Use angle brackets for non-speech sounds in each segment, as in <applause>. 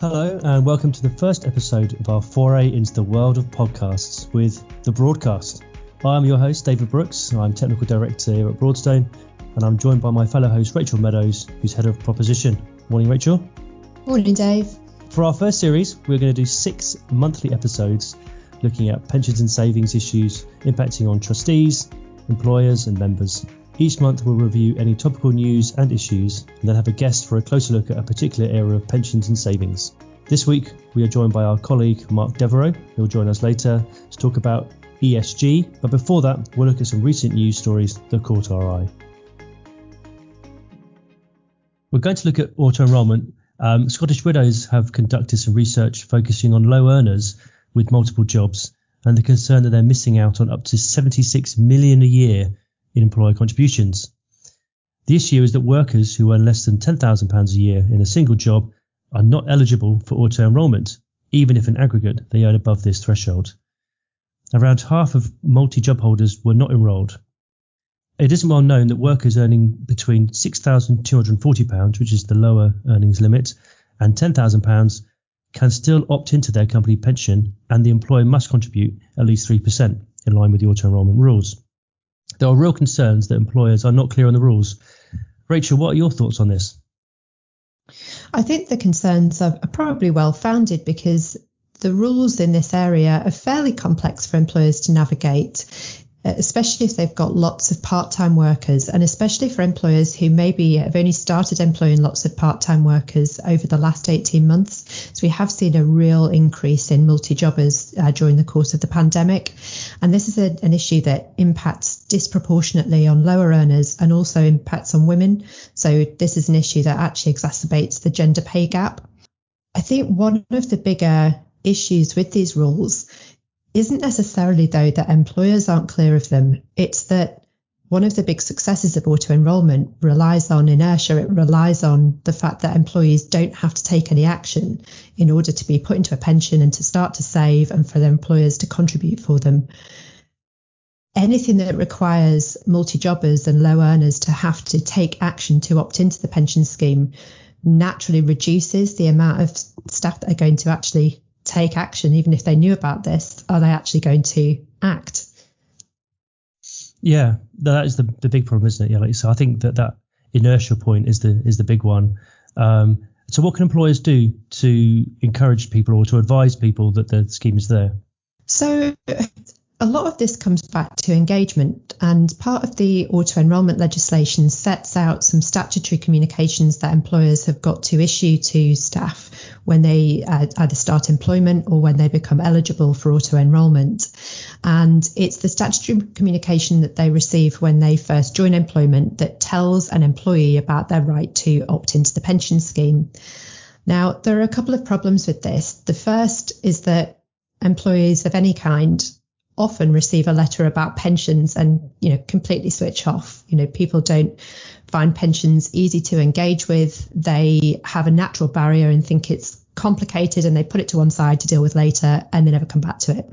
Hello, and welcome to the first episode of our foray into the world of podcasts with The Broadcast. I'm your host, David Brooks. I'm Technical Director here at Broadstone, and I'm joined by my fellow host, Rachel Meadows, who's Head of Proposition. Morning, Rachel. Morning, Dave. For our first series, we're going to do six monthly episodes looking at pensions and savings issues impacting on trustees, employers, and members. Each month, we'll review any topical news and issues, and then have a guest for a closer look at a particular area of pensions and savings. This week, we are joined by our colleague Marc Devereux, who will join us later to talk about ESG. But before that, we'll look at some recent news stories that caught our eye. We're going to look at auto enrolment. Um, Scottish Widows have conducted some research focusing on low earners with multiple jobs and the concern that they're missing out on up to 76 million a year in employer contributions. The issue is that workers who earn less than £10,000 a year in a single job are not eligible for auto enrolment, even if in aggregate they earn above this threshold. Around half of multi job holders were not enrolled. It isn't well known that workers earning between £6,240, which is the lower earnings limit, and £10,000 can still opt into their company pension, and the employer must contribute at least 3% in line with the auto enrolment rules. There are real concerns that employers are not clear on the rules. Rachel, what are your thoughts on this? I think the concerns are, probably well founded because the rules in this area are fairly complex for employers to navigate especially if they've got lots of part time workers, and especially for employers who maybe have only started employing lots of part time workers over the last 18 months. So we have seen a real increase in multi jobbers uh, during the course of the pandemic. And this is a, an issue that impacts disproportionately on lower earners and also impacts on women. So this is an issue that actually exacerbates the gender pay gap. I think one of the bigger issues with these rules isn't necessarily, though, that employers aren't clear of them. It's that one of the big successes of auto enrolment relies on inertia. It relies on the fact that employees don't have to take any action in order to be put into a pension and to start to save and for their employers to contribute for them. Anything that requires multi jobbers and low earners to have to take action to opt into the pension scheme naturally reduces the amount of staff that are going to actually take action, even if they knew about this? Are they actually going to act? Yeah, that is the, the big problem, isn't it? Yeah, like, so I think that that inertia point is the is the big one. Um, so what can employers do to encourage people or to advise people that the scheme is there? So a lot of this comes back to engagement, and part of the auto enrolment legislation sets out some statutory communications that employers have got to issue to staff when they uh, either start employment or when they become eligible for auto enrolment. And it's the statutory communication that they receive when they first join employment that tells an employee about their right to opt into the pension scheme. Now, there are a couple of problems with this. The first is that employees of any kind often receive a letter about pensions and you know completely switch off. You know people don't find pensions easy to engage with. They have a natural barrier and think it's complicated and they put it to one side to deal with later and they never come back to it.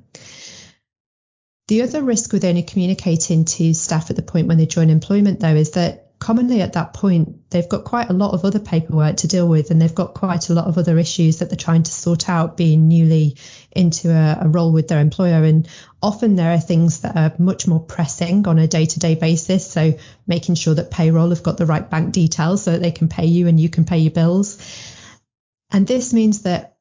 The other risk with only communicating to staff at the point when they join employment though is that commonly at that point, they've got quite a lot of other paperwork to deal with, and they've got quite a lot of other issues that they're trying to sort out being newly into a, a role with their employer. And often there are things that are much more pressing on a day to day basis. So making sure that payroll have got the right bank details so that they can pay you and you can pay your bills. And this means that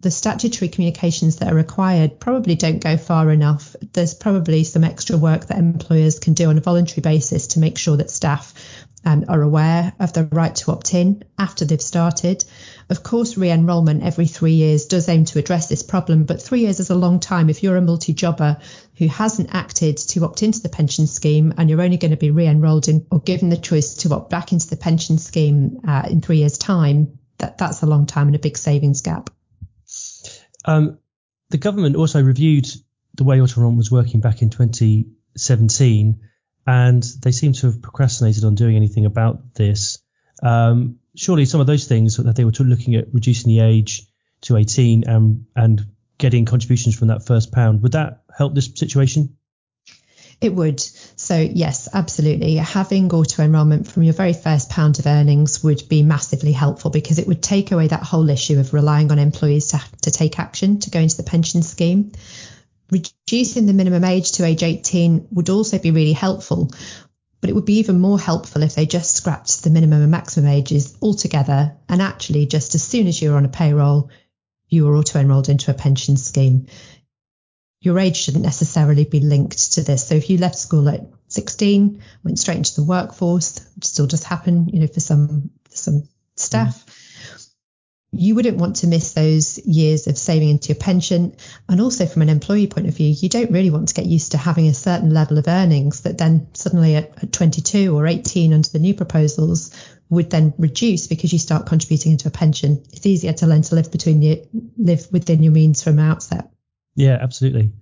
the statutory communications that are required probably don't go far enough. There's probably some extra work that employers can do on a voluntary basis to make sure that staff um, are aware of the right to opt in after they've started. Of course, re enrolment every three years does aim to address this problem, but three years is a long time. If you're a multi jobber who hasn't acted to opt into the pension scheme and you're only going to be re enrolled in or given the choice to opt back into the pension scheme uh, in three years' time, that, that's a long time and a big savings gap. Um, the government also reviewed the way auto enrol was working back in 2017, and they seem to have procrastinated on doing anything about this. Um, surely some of those things that they were looking at reducing the age to 18 and and getting contributions from that first pound would that help this situation? It would. So, yes, absolutely. Having auto enrolment from your very first pound of earnings would be massively helpful because it would take away that whole issue of relying on employees to, to take action to go into the pension scheme. Reducing the minimum age to age 18 would also be really helpful, but it would be even more helpful if they just scrapped the minimum and maximum ages altogether and actually just as soon as you're on a payroll, you were auto enrolled into a pension scheme your age shouldn't necessarily be linked to this. So if you left school at 16, went straight into the workforce, which still does happen, you know, for some for some staff, mm. you wouldn't want to miss those years of saving into your pension. And also from an employee point of view, you don't really want to get used to having a certain level of earnings that then suddenly at, at 22 or 18 under the new proposals would then reduce because you start contributing into a pension. It's easier to learn to live between you live within your means from outset. Yeah, absolutely.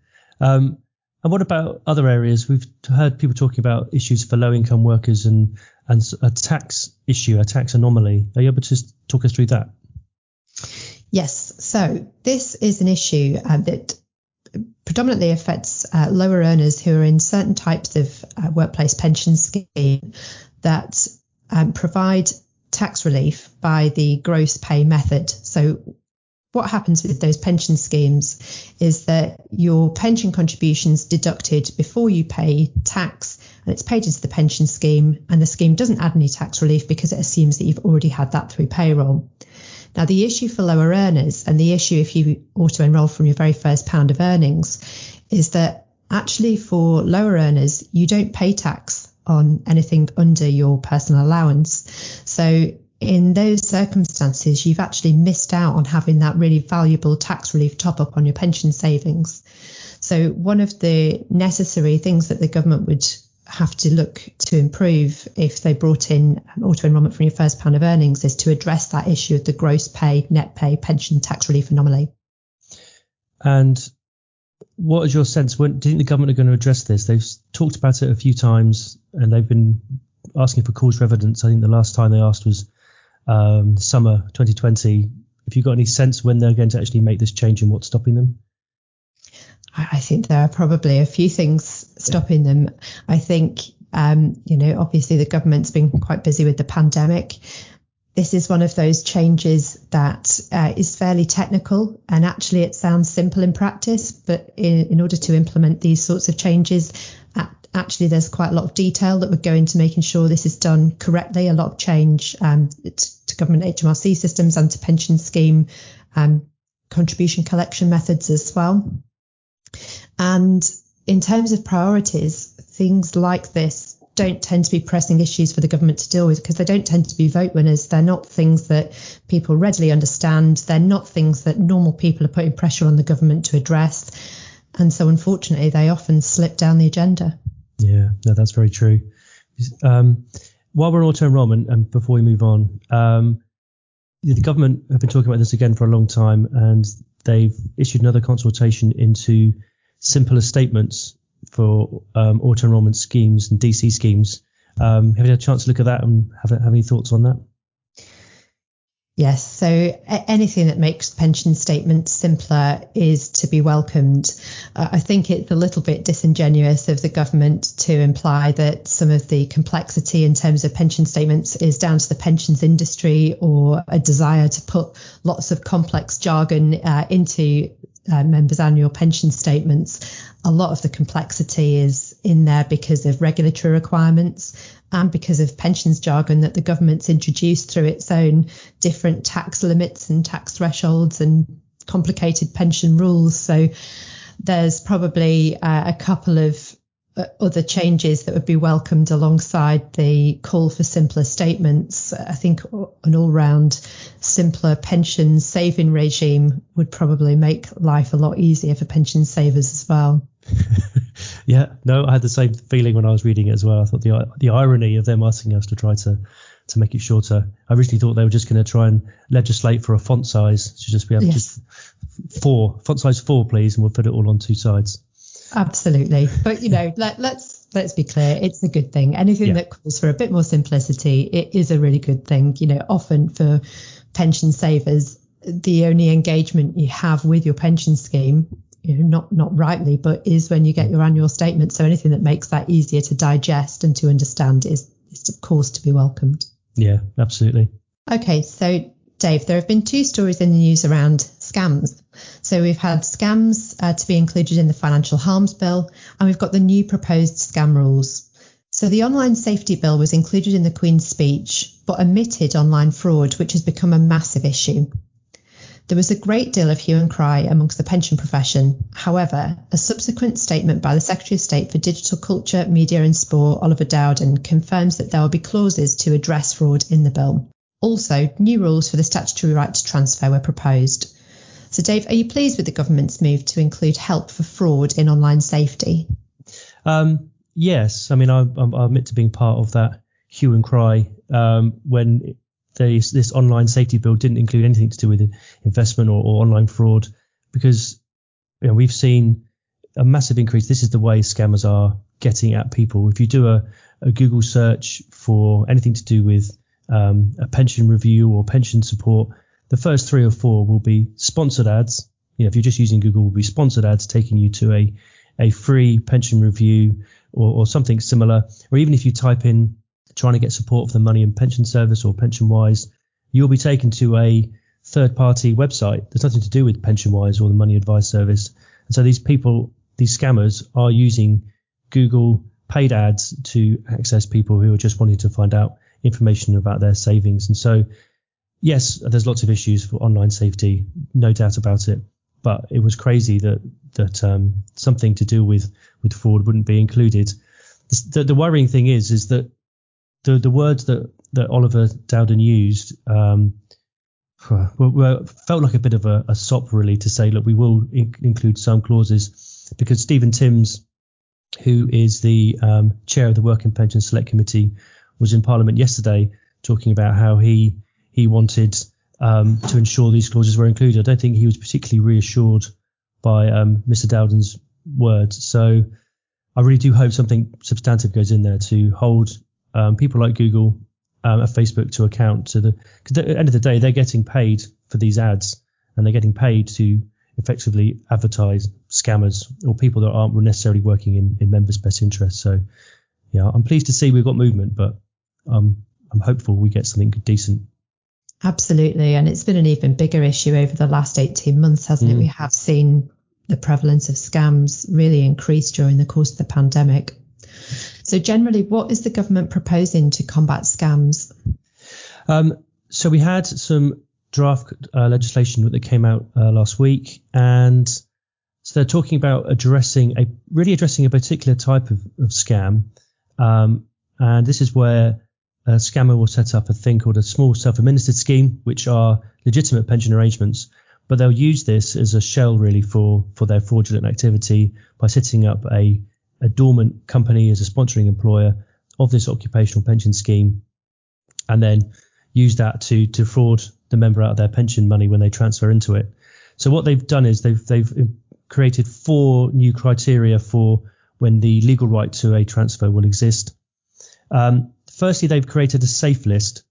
Um, and what about other areas? We've heard people talking about issues for low income workers and, and a tax issue, a tax anomaly. Are you able to talk us through that? Yes. So this is an issue uh, that predominantly affects uh, lower earners who are in certain types of uh, workplace pension scheme that um, provide tax relief by the gross pay method. So what happens with those pension schemes is that your pension contributions deducted before you pay tax and it's paid into the pension scheme and the scheme doesn't add any tax relief because it assumes that you've already had that through payroll. Now the issue for lower earners and the issue if you auto enroll from your very first pound of earnings is that actually for lower earners you don't pay tax on anything under your personal allowance. So in those circumstances, you've actually missed out on having that really valuable tax relief top up on your pension savings. So one of the necessary things that the government would have to look to improve if they brought in auto enrolment from your first pound of earnings is to address that issue of the gross pay, net pay, pension tax relief anomaly. And what is your sense? When do you think the government are going to address this? They've talked about it a few times and they've been asking for cause for evidence. I think the last time they asked was um, summer 2020. Have you got any sense when they're going to actually make this change and what's stopping them? I think there are probably a few things stopping yeah. them. I think, um, you know, obviously the government's been quite busy with the pandemic. This is one of those changes that uh, is fairly technical and actually it sounds simple in practice, but in, in order to implement these sorts of changes, actually there's quite a lot of detail that would go into making sure this is done correctly, a lot of change um, to government HMRC systems and to pension scheme um, contribution collection methods as well. And in terms of priorities, things like this don't tend to be pressing issues for the government to deal with because they don't tend to be vote winners. They're not things that people readily understand. They're not things that normal people are putting pressure on the government to address. And so, unfortunately, they often slip down the agenda. Yeah, no, that's very true. Um, while we're on auto enrollment, and before we move on, um, the government have been talking about this again for a long time, and they've issued another consultation into simpler statements for um, auto enrollment schemes and DC schemes. Um, have you had a chance to look at that and have, have any thoughts on that? Yes, so anything that makes pension statements simpler is to be welcomed. Uh, I think it's a little bit disingenuous of the government to imply that some of the complexity in terms of pension statements is down to the pensions industry or a desire to put lots of complex jargon uh, into uh, members' annual pension statements. A lot of the complexity is in there because of regulatory requirements and because of pensions jargon that the government's introduced through its own different tax limits and tax thresholds and complicated pension rules. So there's probably uh, a couple of Uh, other changes that would be welcomed alongside the call for simpler statements. I think an all round simpler pension saving regime would probably make life a lot easier for pension savers as well. <laughs> yeah, no, I had the same feeling when I was reading it as well. I thought the the irony of them asking us to try to to make it shorter. I originally thought they were just going to try and legislate for a font size to just be able yes. just four font size four, please, and we'll put it all on two sides. Absolutely, but you know, let, let's let's be clear, it's a good thing. Anything yeah. that calls for a bit more simplicity, it is a really good thing. You know, often for pension savers, the only engagement you have with your pension scheme you know, not not rightly, but is when you get your annual statement. So anything that makes that easier to digest and to understand is, is of course to be welcomed. Yeah, absolutely. Okay, so Dave, there have been two stories in the news around scams. So we've had scams uh, to be included in the Financial Harms Bill, and we've got the new proposed scam rules. So the Online Safety Bill was included in the Queen's speech, but omitted online fraud, which has become a massive issue. There was a great deal of hue and cry amongst the pension profession. However, a subsequent statement by the Secretary of State for Digital Culture, Media and Sport, Oliver Dowden, confirms that there will be clauses to address fraud in the bill. Also, new rules for the statutory right to transfer were proposed. So, Dave, are you pleased with the government's move to include help for fraud in online safety? Um, yes, I mean, I, I, admit to being part of that hue and cry um, when this, this online safety bill didn't include anything to do with investment or, or online fraud because you know, we've seen a massive increase. This is the way scammers are getting at people. If you do a, a Google search for anything to do with um, a pension review or pension support, the first three or four will be sponsored ads. You know, if you're just using Google, will be sponsored ads taking you to a a free pension review or, or something similar. Or even if you type in trying to get support for the money and pension service or pension wise, you'll be taken to a third party website. There's nothing to do with pension wise or the money advice service. And so these people, these scammers are using Google paid ads to access people who are just wanting to find out information about their savings. And so, yes, there's lots of issues for online safety, no doubt about it. But it was crazy that that um, something to do with with fraud wouldn't be included. The, the worrying thing is is that the the words that that Oliver Dowden used um, <sighs> were, were, felt like a bit of a, a, sop really to say look we will in- include some clauses because Stephen Timms who is the um, chair of the Work and Pension Select Committee was in Parliament yesterday talking about how he he wanted um, to ensure these clauses were included. I don't think he was particularly reassured by um, Mr. Dowden's words. So I really do hope something substantive goes in there to hold um, people like Google um, and Facebook to account to the because at the end of the day they're getting paid for these ads and they're getting paid to effectively advertise scammers or people that aren't necessarily working in, in members' best interests. So yeah, I'm pleased to see we've got movement, but um, I'm hopeful we get something decent. Absolutely, and it's been an even bigger issue over the last 18 months, hasn't mm. it? We have seen the prevalence of scams really increase during the course of the pandemic. So, generally, what is the government proposing to combat scams? Um, so, we had some draft uh, legislation that came out uh, last week, and so they're talking about addressing a really addressing a particular type of, of scam, um, and this is where a scammer will set up a thing called a small self-administered scheme, which are legitimate pension arrangements, but they'll use this as a shell really for for their fraudulent activity by setting up a a dormant company as a sponsoring employer of this occupational pension scheme, and then use that to to fraud the member out of their pension money when they transfer into it. So what they've done is they've they've created four new criteria for when the legal right to a transfer will exist. Um, firstly, they've created a safe list,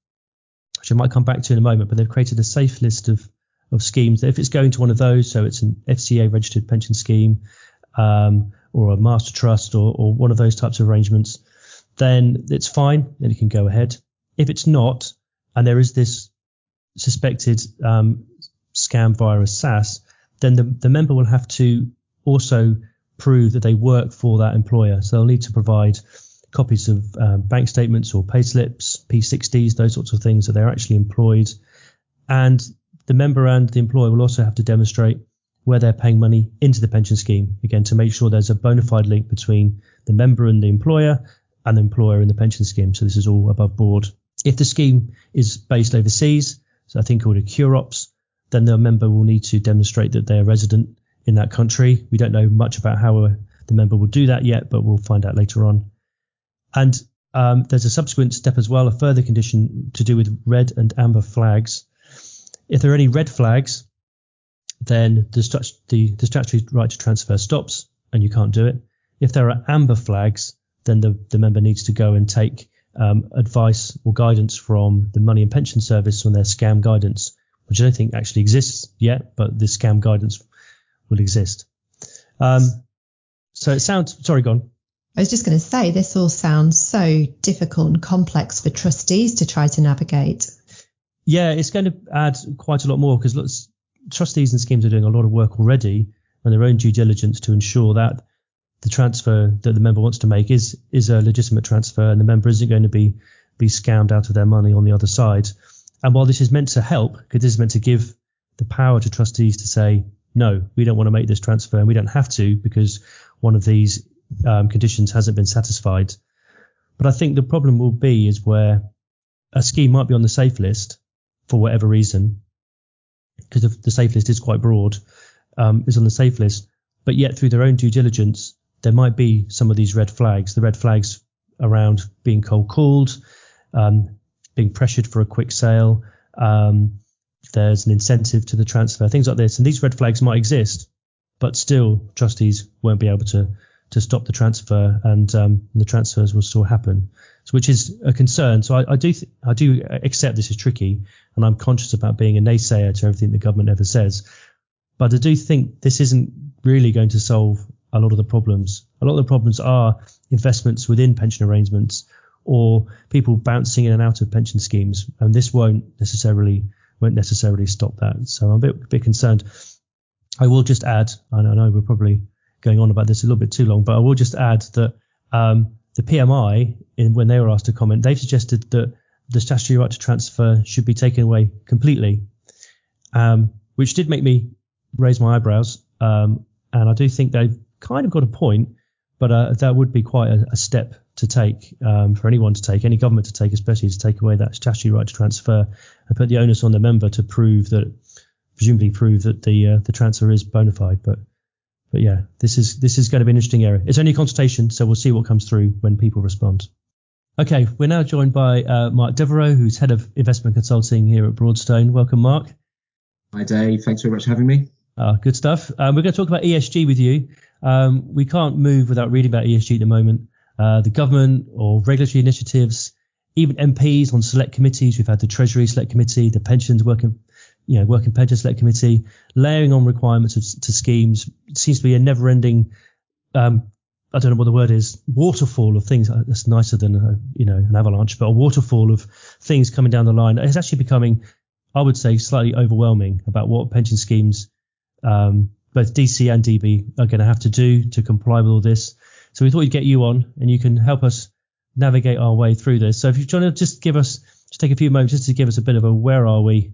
which I might come back to in a moment, but they've created a safe list of, of schemes if it's going to one of those, so it's an FCA registered pension scheme um, or a master trust or, or one of those types of arrangements, then it's fine, then it can go ahead. If it's not, and there is this suspected um, scam via a SSAS, then the, the member will have to also prove that they work for that employer. So they'll need to provide copies of um, bank statements or pay slips, P60s, those sorts of things that they're actually employed. And the member and the employer will also have to demonstrate where they're paying money into the pension scheme, again, to make sure there's a bona fide link between the member and the employer and the employer and the pension scheme. So this is all above board. If the scheme is based overseas, so I think called a QROPS, then the member will need to demonstrate that they're resident in that country. We don't know much about how a, the member will do that yet, but we'll find out later on. And um, there's a subsequent step as well, a further condition to do with red and amber flags. If there are any red flags, then the, the, the statutory right to transfer stops and you can't do it. If there are amber flags, then the, the member needs to go and take um, advice or guidance from the Money and Pension Service on their scam guidance, which I don't think actually exists yet, but the scam guidance will exist. Um, so it sounds. Sorry, gone. I was just going to say, this all sounds so difficult and complex for trustees to try to navigate. Yeah, it's going to add quite a lot more because trustees and schemes are doing a lot of work already and their own due diligence to ensure that the transfer that the member wants to make is is a legitimate transfer and the member isn't going to be be scammed out of their money on the other side. And while this is meant to help, because this is meant to give the power to trustees to say, no, we don't want to make this transfer and we don't have to because one of these um, conditions hasn't been satisfied. But I think the problem will be is where a scheme might be on the safe list for whatever reason, because the safe list is quite broad, um, is on the safe list, but yet through their own due diligence, there might be some of these red flags. The red flags around being cold called, um, being pressured for a quick sale. Um, there's an incentive to the transfer, things like this. And these red flags might exist, but still trustees won't be able to to stop the transfer, and um, the transfers will still happen, so, which is a concern. So I, I do th- I do accept this is tricky, and I'm conscious about being a naysayer to everything the government ever says, but I do think this isn't really going to solve a lot of the problems. A lot of the problems are investments within pension arrangements or people bouncing in and out of pension schemes, and this won't necessarily won't necessarily stop that. So I'm a bit, a bit concerned. I will just add, and I know we're probably going on about this a little bit too long, but I will just add that um, the PMI, in, when they were asked to comment, they've suggested that the statutory right to transfer should be taken away completely, um, which did make me raise my eyebrows. Um, and I do think they've kind of got a point, but uh, that would be quite a, a step to take um, for anyone to take, any government to take, especially to take away that statutory right to transfer and put the onus on the member to prove that, presumably prove that the uh, the transfer is bona fide. But but yeah, this is this is going to be an interesting area. It's only a consultation, so we'll see what comes through when people respond. Okay, we're now joined by uh, Marc Devereux, who's head of investment consulting here at Broadstone. Welcome, Marc. Hi, Dave. Thanks very much for having me. Uh, good stuff. Um, we're going to talk about ESG with you. Um, we can't move without reading about ESG at the moment. Uh, the government or regulatory initiatives, even MPs on select committees. We've had the Treasury Select Committee, the Pensions Working you know, working pension select committee, layering on requirements of, to schemes it seems to be a never ending, um, I don't know what the word is, waterfall of things. Uh, that's nicer than, a, you know, an avalanche, but a waterfall of things coming down the line. It's actually becoming, I would say, slightly overwhelming about what pension schemes, um, both DC and DB are going to have to do to comply with all this. So we thought we'd get you on and you can help us navigate our way through this. So if you're trying to just give us, just take a few moments just to give us a bit of a where are we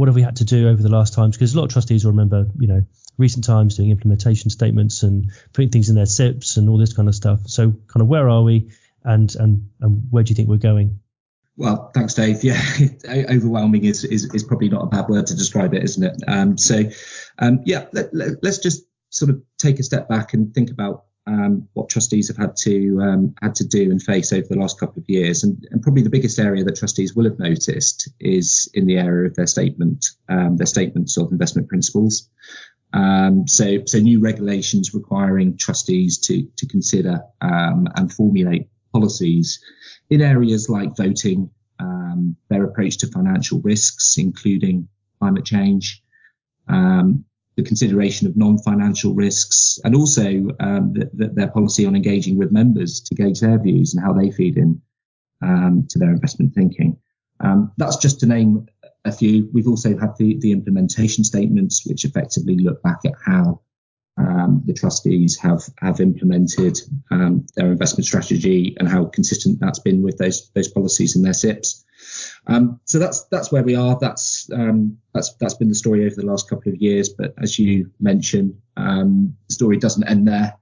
what have we had to do over the last times? Because a lot of trustees will remember, you know, recent times doing implementation statements and putting things in their SIPs and all this kind of stuff. So, kind of where are we, and and and where do you think we're going? Well, thanks, Dave. Yeah, <laughs> overwhelming is, is is probably not a bad word to describe it, isn't it? Um, so, um, yeah, let, let, let's just sort of take a step back and think about um, what trustees have had to um, had to do and face over the last couple of years. And, and, probably the biggest area that trustees will have noticed is in the area of their statement, um, their statements of investment principles. Um, so, so new regulations requiring trustees to to consider um, and formulate policies in areas like voting, um, their approach to financial risks, including climate change. Um, the consideration of non-financial risks, and also um, the, the, their policy on engaging with members to gauge their views and how they feed in um, to their investment thinking. Um, that's just to name a few. We've also had the, the implementation statements, which effectively look back at how um, the trustees have have implemented um, their investment strategy and how consistent that's been with those those policies and their SIPs. Um, so that's that's where we are. That's um, that's that's been the story over the last couple of years. But as you mentioned, um, the story doesn't end there.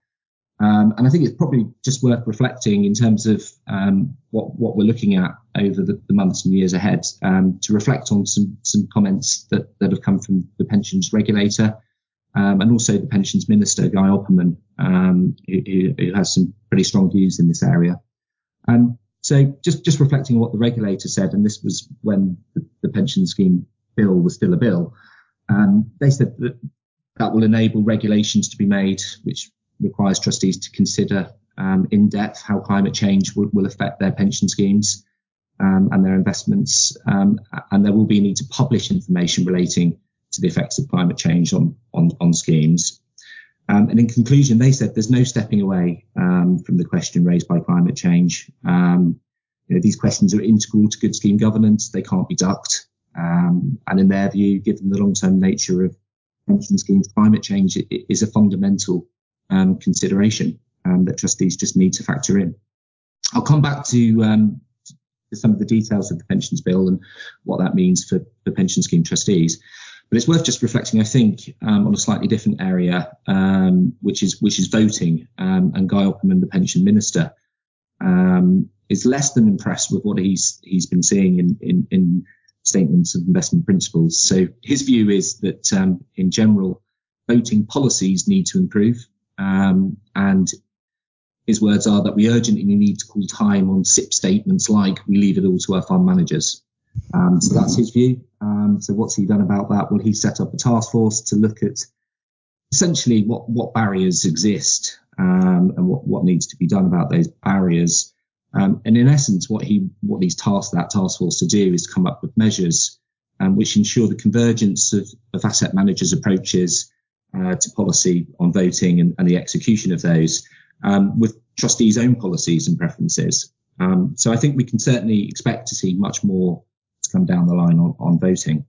Um, and I think it's probably just worth reflecting in terms of um, what what we're looking at over the, the months and years ahead. Um, to reflect on some some comments that that have come from the pensions regulator. and also the pensions minister, Guy Opperman, who, who, has some pretty strong views in this area. Um, so just, just reflecting on what the regulator said, and this was when the, the pension scheme bill was still a bill, um, they said that that will enable regulations to be made, which requires trustees to consider um, in depth how climate change will, will affect their pension schemes um, and their investments. Um, and there will be a need to publish information relating to the effects of climate change on, on, on schemes. Um, and in conclusion, they said there's no stepping away um, from the question raised by climate change. Um, you know, these questions are integral to good scheme governance. They can't be ducked. Um, and in their view, given the long-term nature of pension schemes, climate change is a fundamental um, consideration um, that trustees just need to factor in. I'll come back to, to, some of the details of the pensions bill and what that means for the pension scheme trustees. But it's worth just reflecting, I think, um, on a slightly different area, um, which is which is voting. Um, and Guy Opperman, the pension minister, is less than impressed with what he's he's been seeing in in, in statements of investment principles. So his view is that, in general, voting policies need to improve. Um, and his words are that we urgently need to call time on SIP statements like we leave it all to our fund managers. Um, so that's his view. Um, so what's he done about that? Well, he set up a task force to look at essentially what, what barriers exist um, and what, what needs to be done about those barriers. Um, and in essence, what he what he's tasked that task force to do is to come up with measures um, which ensure the convergence of, of asset managers' approaches uh, to policy on voting and, and, the execution of those um, with trustees' own policies and preferences. Um, so I think we can certainly expect to see much more to come down the line on, on voting.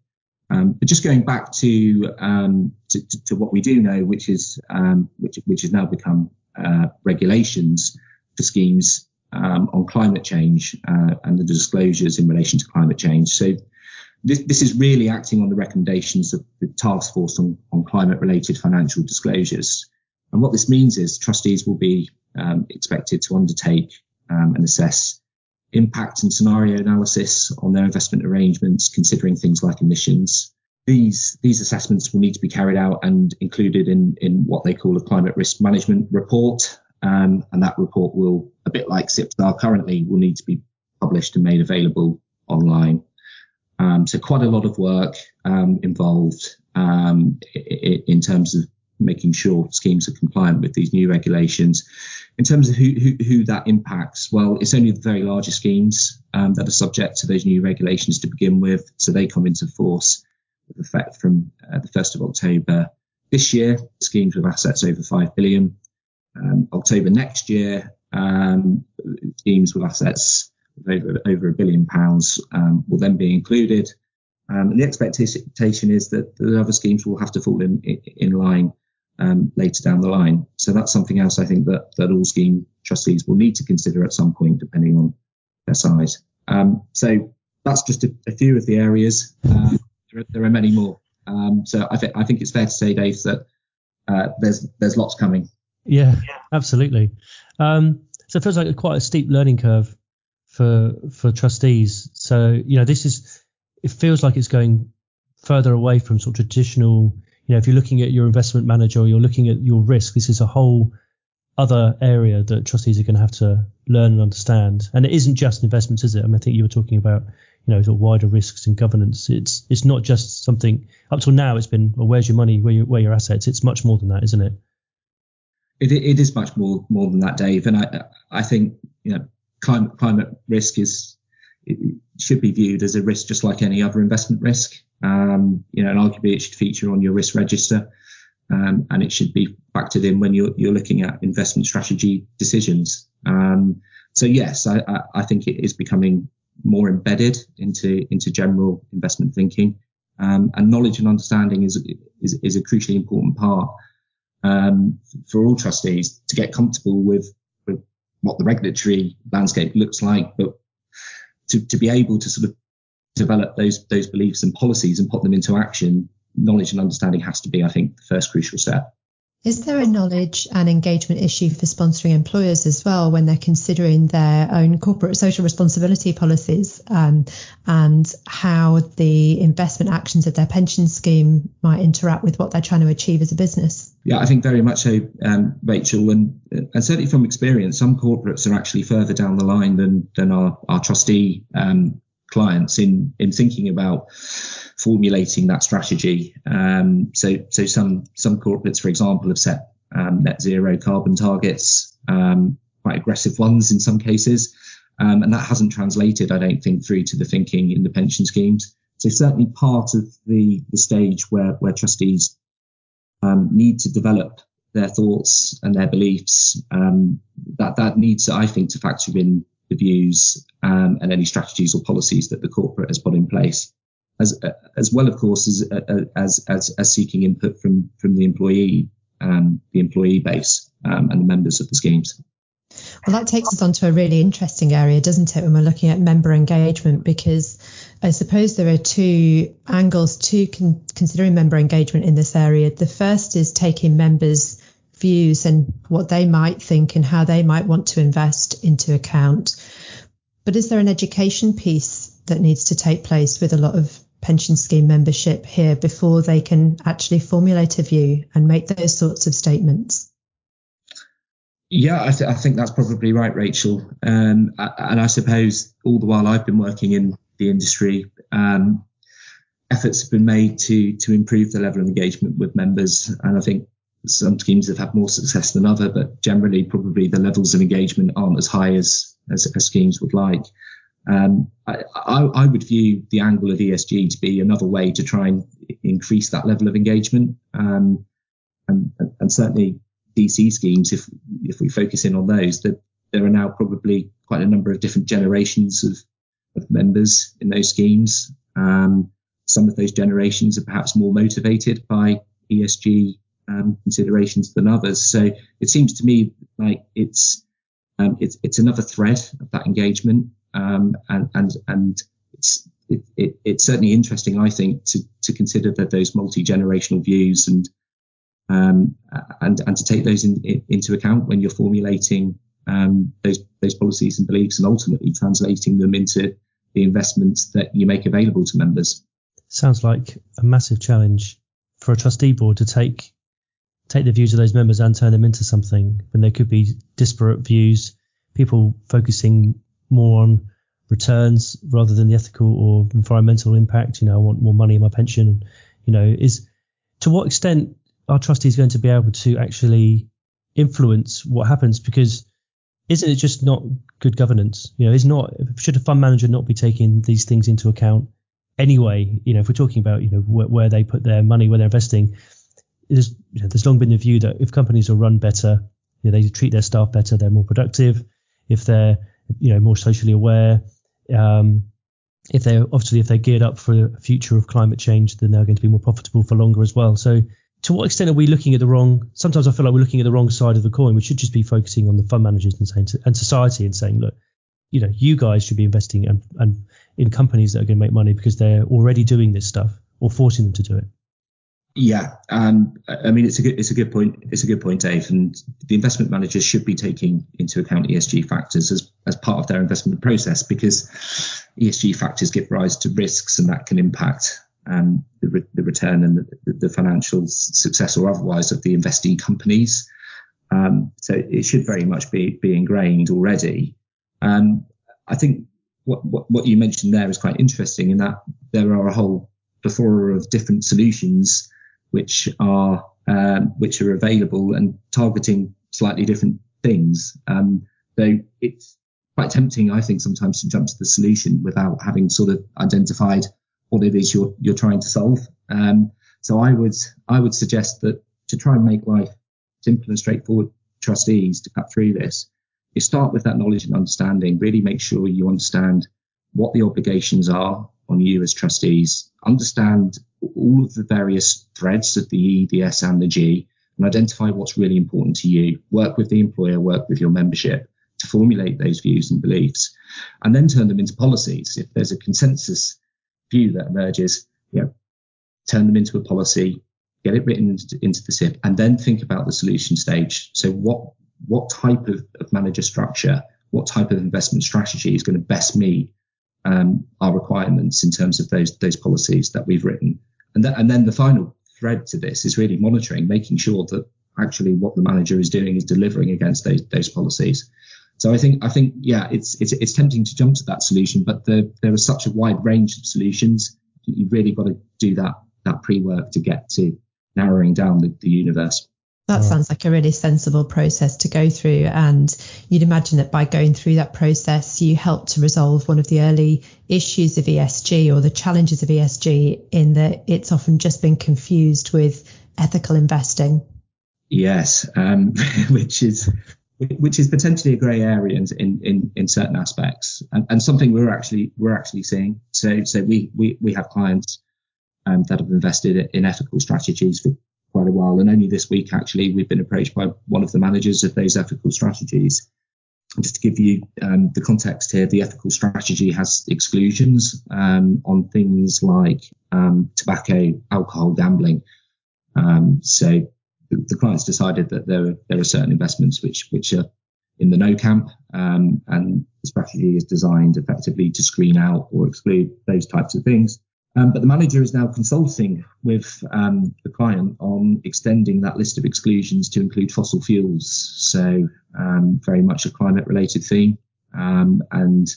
Um, but just going back to, um, to, to, to, what we do know, which is um, which, which has now become uh, regulations for schemes um, on climate change uh, and the disclosures in relation to climate change. So this, this is really acting on the recommendations of the task force on, on climate related financial disclosures. And what this means is trustees will be um, expected to undertake um, and assess impact and scenario analysis on their investment arrangements, considering things like emissions. These, these assessments will need to be carried out and included in, in what they call a climate risk management report. Um, and that report will, a bit like SIPs are currently, will need to be published and made available online. Um, so quite a lot of work um, involved um, in terms of making sure schemes are compliant with these new regulations. In terms of who, who, who that impacts, well, it's only the very largest schemes um, that are subject to those new regulations to begin with. So they come into force with effect from uh, the 1st of October this year, schemes with assets over 5 billion. Um, October next year, um, schemes with assets over, over a billion pounds um, will then be included. Um, and the expectation is that the other schemes will have to fall in, in line um, later down the line. So that's something else I think that, that all scheme trustees will need to consider at some point, depending on their size. Um, so that's just a, a, few of the areas. Uh, there, are, there, are, many more. Um, so I, th- I think it's fair to say, Dave, that uh, there's there's lots coming. Yeah, absolutely. Um, so it feels like quite a steep learning curve for for trustees. So you know, this is it feels like it's going further away from sort of traditional. You know, if you're looking at your investment manager or you're looking at your risk, this is a whole other area that trustees are going to have to learn and understand. And it isn't just investments, is it? I mean, I think you were talking about, you know, sort of wider risks and governance. It's it's not just something up till now. It's been, well, where's your money, where your where your assets? It's much more than that, isn't it? It, it is much more more than that, Dave. And I I think you know climate climate risk is should be viewed as a risk just like any other investment risk. Um, you know, and arguably it should feature on your risk register, um, and it should be factored in when you're you're looking at investment strategy decisions. Um, so yes, I, I, I, think it is becoming more embedded into into general investment thinking, um, and knowledge and understanding is is, is a crucially important part um, for all trustees to get comfortable with, with what the regulatory landscape looks like, but to, to be able to sort of develop those those beliefs and policies and put them into action, knowledge and understanding has to be, I think, the first crucial step. Is there a knowledge and engagement issue for sponsoring employers as well when they're considering their own corporate social responsibility policies um, and how the investment actions of their pension scheme might interact with what they're trying to achieve as a business? Yeah, I think very much so, um, Rachel, and, and certainly from experience, some corporates are actually further down the line than than our, our trustee um, clients in in thinking about formulating that strategy. Um, so, so some some corporates, for example, have set um, net zero carbon targets, um, quite aggressive ones in some cases, um, and that hasn't translated, I don't think, through to the thinking in the pension schemes. So certainly part of the the stage where where trustees um, need to develop their thoughts and their beliefs. Um, that that needs, I think, to factor in the views um, and any strategies or policies that the corporate has put in place, as as well, of course, as as as, as seeking input from from the employee um, the employee base um, and the members of the schemes. Well, that takes us on to a really interesting area, doesn't it, when we're looking at member engagement? Because I suppose there are two angles to con- considering member engagement in this area. The first is taking members' views and what they might think and how they might want to invest into account. But is there an education piece that needs to take place with a lot of pension scheme membership here before they can actually formulate a view and make those sorts of statements? Yeah, I, th- I think that's probably right, Rachel. Um, and I suppose all the while I've been working in the industry, um, efforts have been made to to improve the level of engagement with members. And I think some schemes have had more success than other, but generally probably the levels of engagement aren't as high as as, as schemes would like. Um, I, I, I, would view the angle of ESG to be another way to try and increase that level of engagement. Um, and, and, certainly DC schemes, if if we focus in on those, that there are now probably quite a number of different generations of, of members in those schemes. Um, some of those generations are perhaps more motivated by ESG um, considerations than others. So it seems to me like it's um, it's it's another thread of that engagement, um, and and and it's it, it, it's certainly interesting, I think, to to consider that those multi generational views and um, and and to take those in, in, into account when you're formulating um, those those policies and beliefs, and ultimately translating them into the investments that you make available to members. Sounds like a massive challenge for a trustee board to take take the views of those members and turn them into something when there could be disparate views, people focusing more on returns rather than the ethical or environmental impact. You know, I want more money in my pension. You know, is to what extent our trustees going to be able to actually influence what happens? Because isn't it just not good governance? You know, is not should a fund manager not be taking these things into account anyway? You know, if we're talking about you know where, where they put their money, where they're investing, there's you know, there's long been the view that if companies are run better, you know, they treat their staff better, they're more productive. If they're you know more socially aware, um, if they're obviously if they're geared up for a future of climate change, then they're going to be more profitable for longer as well. So to what extent are we looking at the wrong? Sometimes I feel like we're looking at the wrong side of the coin. We should just be focusing on the fund managers and saying and society and saying, look, you know, you guys should be investing and, and in companies that are going to make money because they're already doing this stuff or forcing them to do it. Yeah, um, I mean it's a good it's a good point. It's a good point, Dave. And the investment managers should be taking into account ESG factors as as part of their investment process because ESG factors give rise to risks and that can impact um, the, re- the, return and the, the, financial success or otherwise of the investing companies. Um, so it should very much be be ingrained already. Um, I think what, what, what you mentioned there is quite interesting in that there are a whole plethora of different solutions which are um, which are available and targeting slightly different things. Um, though it's quite tempting, I think, sometimes to jump to the solution without having sort of identified what it is you're you're trying to solve. Um, so I would I would suggest that to try and make life simple and straightforward trustees to cut through this, you start with that knowledge and understanding. Really make sure you understand what the obligations are on you as trustees. Understand all of the various threads of the E, the S, and the G, and identify what's really important to you. Work with the employer, work with your membership to formulate those views and beliefs, and then turn them into policies. If there's a consensus view that emerges, you know, turn them into a policy, get it written into, the SIP, and then think about the solution stage. So what what type of, of manager structure, what type of investment strategy is going to best meet um, our requirements in terms of those those policies that we've written, and, and then the final thread to this is really monitoring, making sure that actually what the manager is doing is delivering against those those policies. So I think I think yeah, it's it's it's tempting to jump to that solution, but the, there is such a wide range of solutions. You've really got to do that that pre work to get to narrowing down the, the universe. That sounds like a really sensible process to go through. And you'd imagine that by going through that process, you help to resolve one of the early issues of ESG or the challenges of ESG in that it's often just been confused with ethical investing. Yes, um, <laughs> which is which is potentially a grey area in, in, in, certain aspects, and, and, something we're actually we're actually seeing. So so we we, we have clients um, that have invested in ethical strategies for quite a while, and only this week actually we've been approached by one of the managers of those ethical strategies. And just to give you um, the context here, the ethical strategy has exclusions um, on things like um, tobacco, alcohol, gambling. Um, so the, clients decided that there, there are certain investments which, which are in the no camp, um, and the strategy is designed effectively to screen out or exclude those types of things. Um, but the manager is now consulting with um, the client on extending that list of exclusions to include fossil fuels. So um, very much a climate related theme, um, and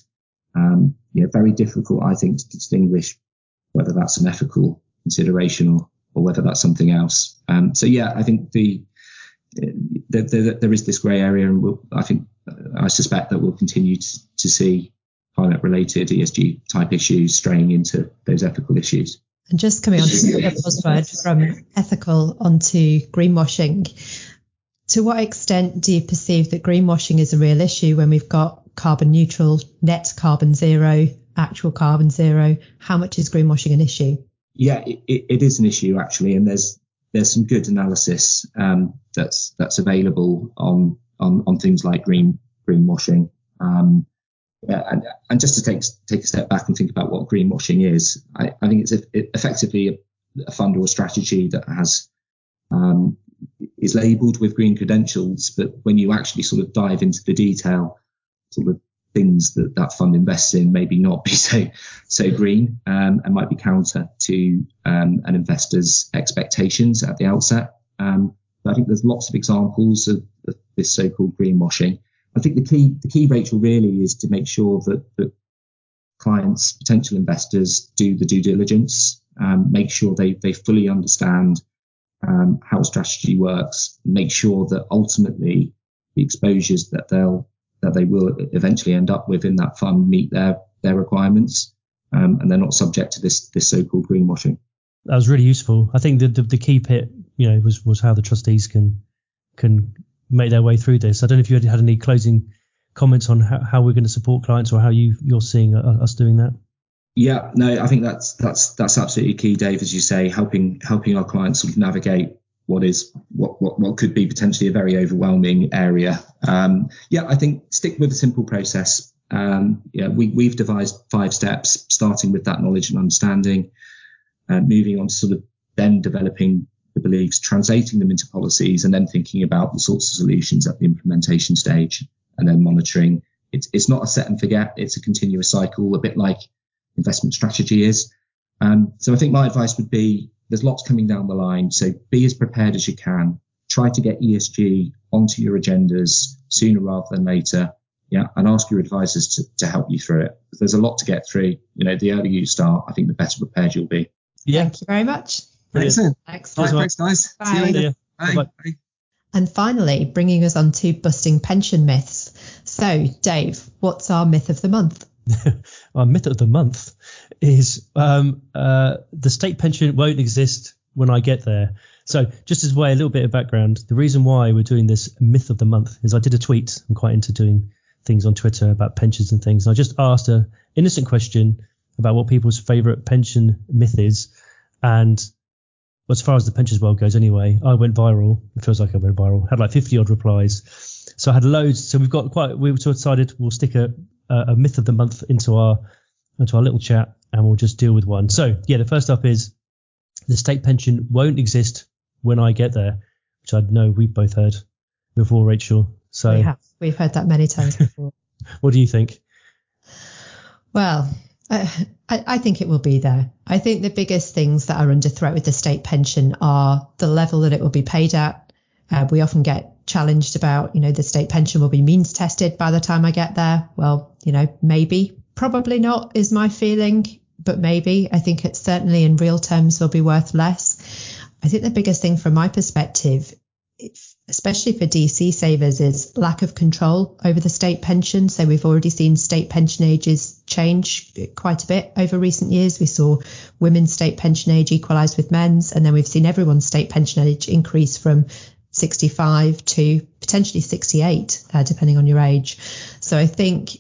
um, very difficult, I think, to distinguish whether that's an ethical consideration or or whether that's something else. Um, so yeah, I think the, the, the there is this grey area, and we'll, I think I suspect that we'll continue to, to see climate-related ESG type issues straying into those ethical issues. And just coming on to the buzzword <laughs> from ethical onto greenwashing, to what extent do you perceive that greenwashing is a real issue when we've got carbon neutral, net carbon zero, actual carbon zero? How much is greenwashing an issue? yeah, it, it is an issue actually, and there's there's some good analysis um, that's that's available on on on things like green greenwashing. Um, yeah, and, and just to take take a step back and think about what greenwashing is, I, I think it's a, it effectively a, a, fund or a strategy that has um, is labelled with green credentials, but when you actually sort of dive into the detail, sort of things that that fund invests in maybe not be <laughs> so so green um, and might be counter to um, an investor's expectations at the outset. Um, I think there's lots of examples of, this so-called greenwashing. I think the key the key, Rachel, really is to make sure that that clients, potential investors, do the due diligence, um, make sure they they fully understand um, how strategy works, make sure that ultimately the exposures that they'll that they will eventually end up with in that fund meet their their requirements, um, and they're not subject to this this so-called greenwashing. That was really useful. I think the, the, the key bit, you know, was was how the trustees can can make their way through this. I don't know if you had any closing comments on how, how we're going to support clients or how you you're seeing us doing that. Yeah, no, I think that's that's that's absolutely key, Dave. As you say, helping helping our clients sort of navigate what is what, what, what could be potentially a very overwhelming area. Um, yeah, I think stick with a simple process. Um, yeah, we, we've devised five steps, starting with that knowledge and understanding, uh, moving on to sort of then developing the beliefs, translating them into policies, and then thinking about the sorts of solutions at the implementation stage, and then monitoring. It's, it's not a set and forget; it's a continuous cycle, a bit like investment strategy is. Um, so I think my advice would be there's lots coming down the line. So be as prepared as you can. Try to get ESG onto your agendas sooner rather than later. Yeah. And ask your advisors to, to help you through it. There's a lot to get through. You know, the earlier you start, I think the better prepared you'll be. Yeah. Thank you very much. Excellent. Excellent. Right, thanks, guys. Bye. See you later. Bye. Bye. Bye. And finally, bringing us on to busting pension myths. So, Dave, what's our myth of the month? <laughs> our myth of the month is um, uh, the state pension won't exist when I get there. So, just as a way, a little bit of background. The reason why we're doing this myth of the month is I did a tweet. I'm quite into doing things on Twitter about pensions and things. And I just asked a innocent question about what people's favourite pension myth is, and as far as the pensions world goes, anyway, I went viral. It feels like I went viral. Had like 50 odd replies. So I had loads. So we've got quite. We sort of decided we'll stick a, a myth of the month into our into our little chat, and we'll just deal with one. So yeah, the first up is the state pension won't exist when I get there, which I know we've both heard before, Rachel. So we have. We've heard that many times <laughs> before. what do you think? Well, I, I, think it will be there. I think the biggest things that are under threat with the state pension are the level that it will be paid at. Uh, we often get challenged about, you know, the state pension will be means tested by the time I get there. Well, you know, maybe, probably not is my feeling, but maybe. I think it's certainly in real terms will be worth less. I think the biggest thing from my perspective, especially for DC savers, is lack of control over the state pension. So we've already seen state pension ages change quite a bit over recent years. We saw women's state pension age equalise with men's, and then we've seen everyone's state pension age increase from 65 to potentially 68, uh, depending on your age. So I think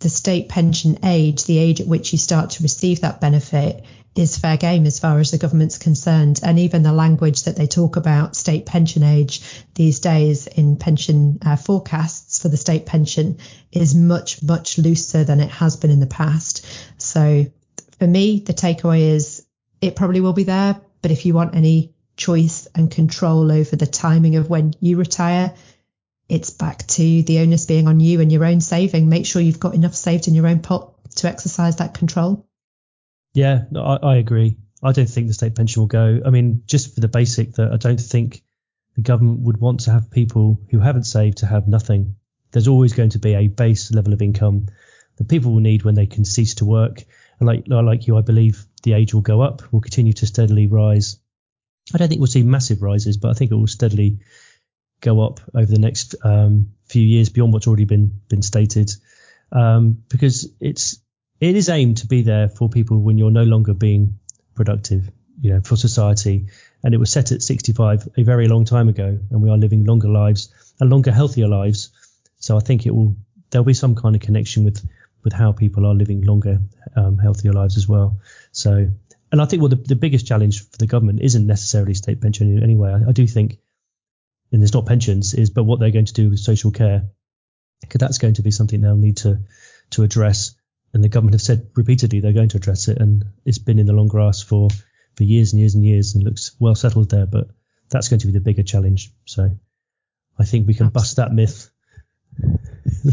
the state pension age, the age at which you start to receive that benefit, is fair game as far as the government's concerned. And even the language that they talk about state pension age these days in pension uh, forecasts for the state pension is much, much looser than it has been in the past. So for me, the takeaway is it probably will be there. But if you want any choice and control over the timing of when you retire, it's back to the onus being on you and your own saving. Make sure you've got enough saved in your own pot to exercise that control. Yeah, no, I, I agree. I don't think the state pension will go. I mean, just for the basic that I don't think the government would want to have people who haven't saved to have nothing. There's always going to be a base level of income that people will need when they can cease to work. And like like you, I believe the age will go up, will continue to steadily rise. I don't think we'll see massive rises, but I think it will steadily go up over the next um, few years beyond what's already been been stated, um, because it's it is aimed to be there for people when you're no longer being productive, you know, for society. And it was set at 65 a very long time ago, and we are living longer lives and longer, healthier lives. So I think it will there'll be some kind of connection with with how people are living longer, um, healthier lives as well. So, and I think well, the, the biggest challenge for the government isn't necessarily state pension anyway. I, I do think, and it's not pensions, is but what they're going to do with social care, because that's going to be something they'll need to to address and the government have said repeatedly they're going to address it, and it's been in the long grass for for years and years and years, and looks well settled there. But that's going to be the bigger challenge. So I think we can Absolutely. bust that myth.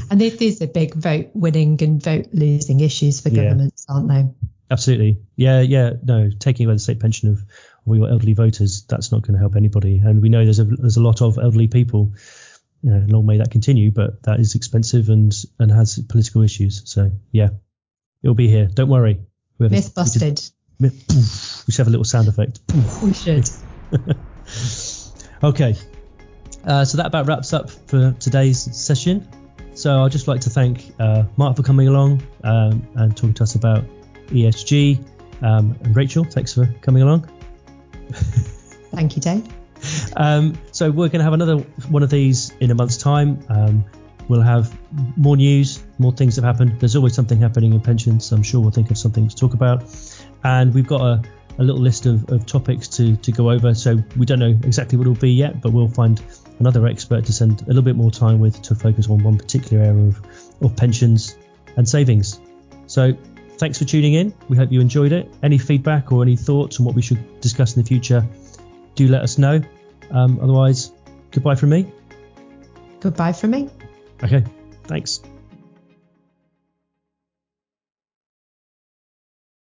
and these a big vote winning and vote losing issues for governments, yeah. aren't they? Absolutely. Yeah, yeah. No, taking away the state pension of all your elderly voters, that's not going to help anybody. And we know there's a there's a lot of elderly people. You know, long may that continue, but that is expensive and and has political issues. So yeah, It'll be here. Don't worry. Myth busted. We, did, we should have a little sound effect. We should. <laughs> okay. Uh, so that about wraps up for today's session. So I'd just like to thank uh, Marc for coming along um, and talking to us about ESG. Um, and Rachel, thanks for coming along. Thank you, Dave. <laughs> Um, so we're going to have another one of these in a month's time. Um, We'll have more news, more things that happen. There's always something happening in pensions, so I'm sure we'll think of something to talk about. And we've got a, a little list of, of topics to, to go over. So we don't know exactly what it'll be yet, but we'll find another expert to spend a little bit more time with to focus on one particular area of, of pensions and savings. So thanks for tuning in. We hope you enjoyed it. Any feedback or any thoughts on what we should discuss in the future, do let us know. Um, otherwise, goodbye from me. Goodbye from me. Okay, thanks.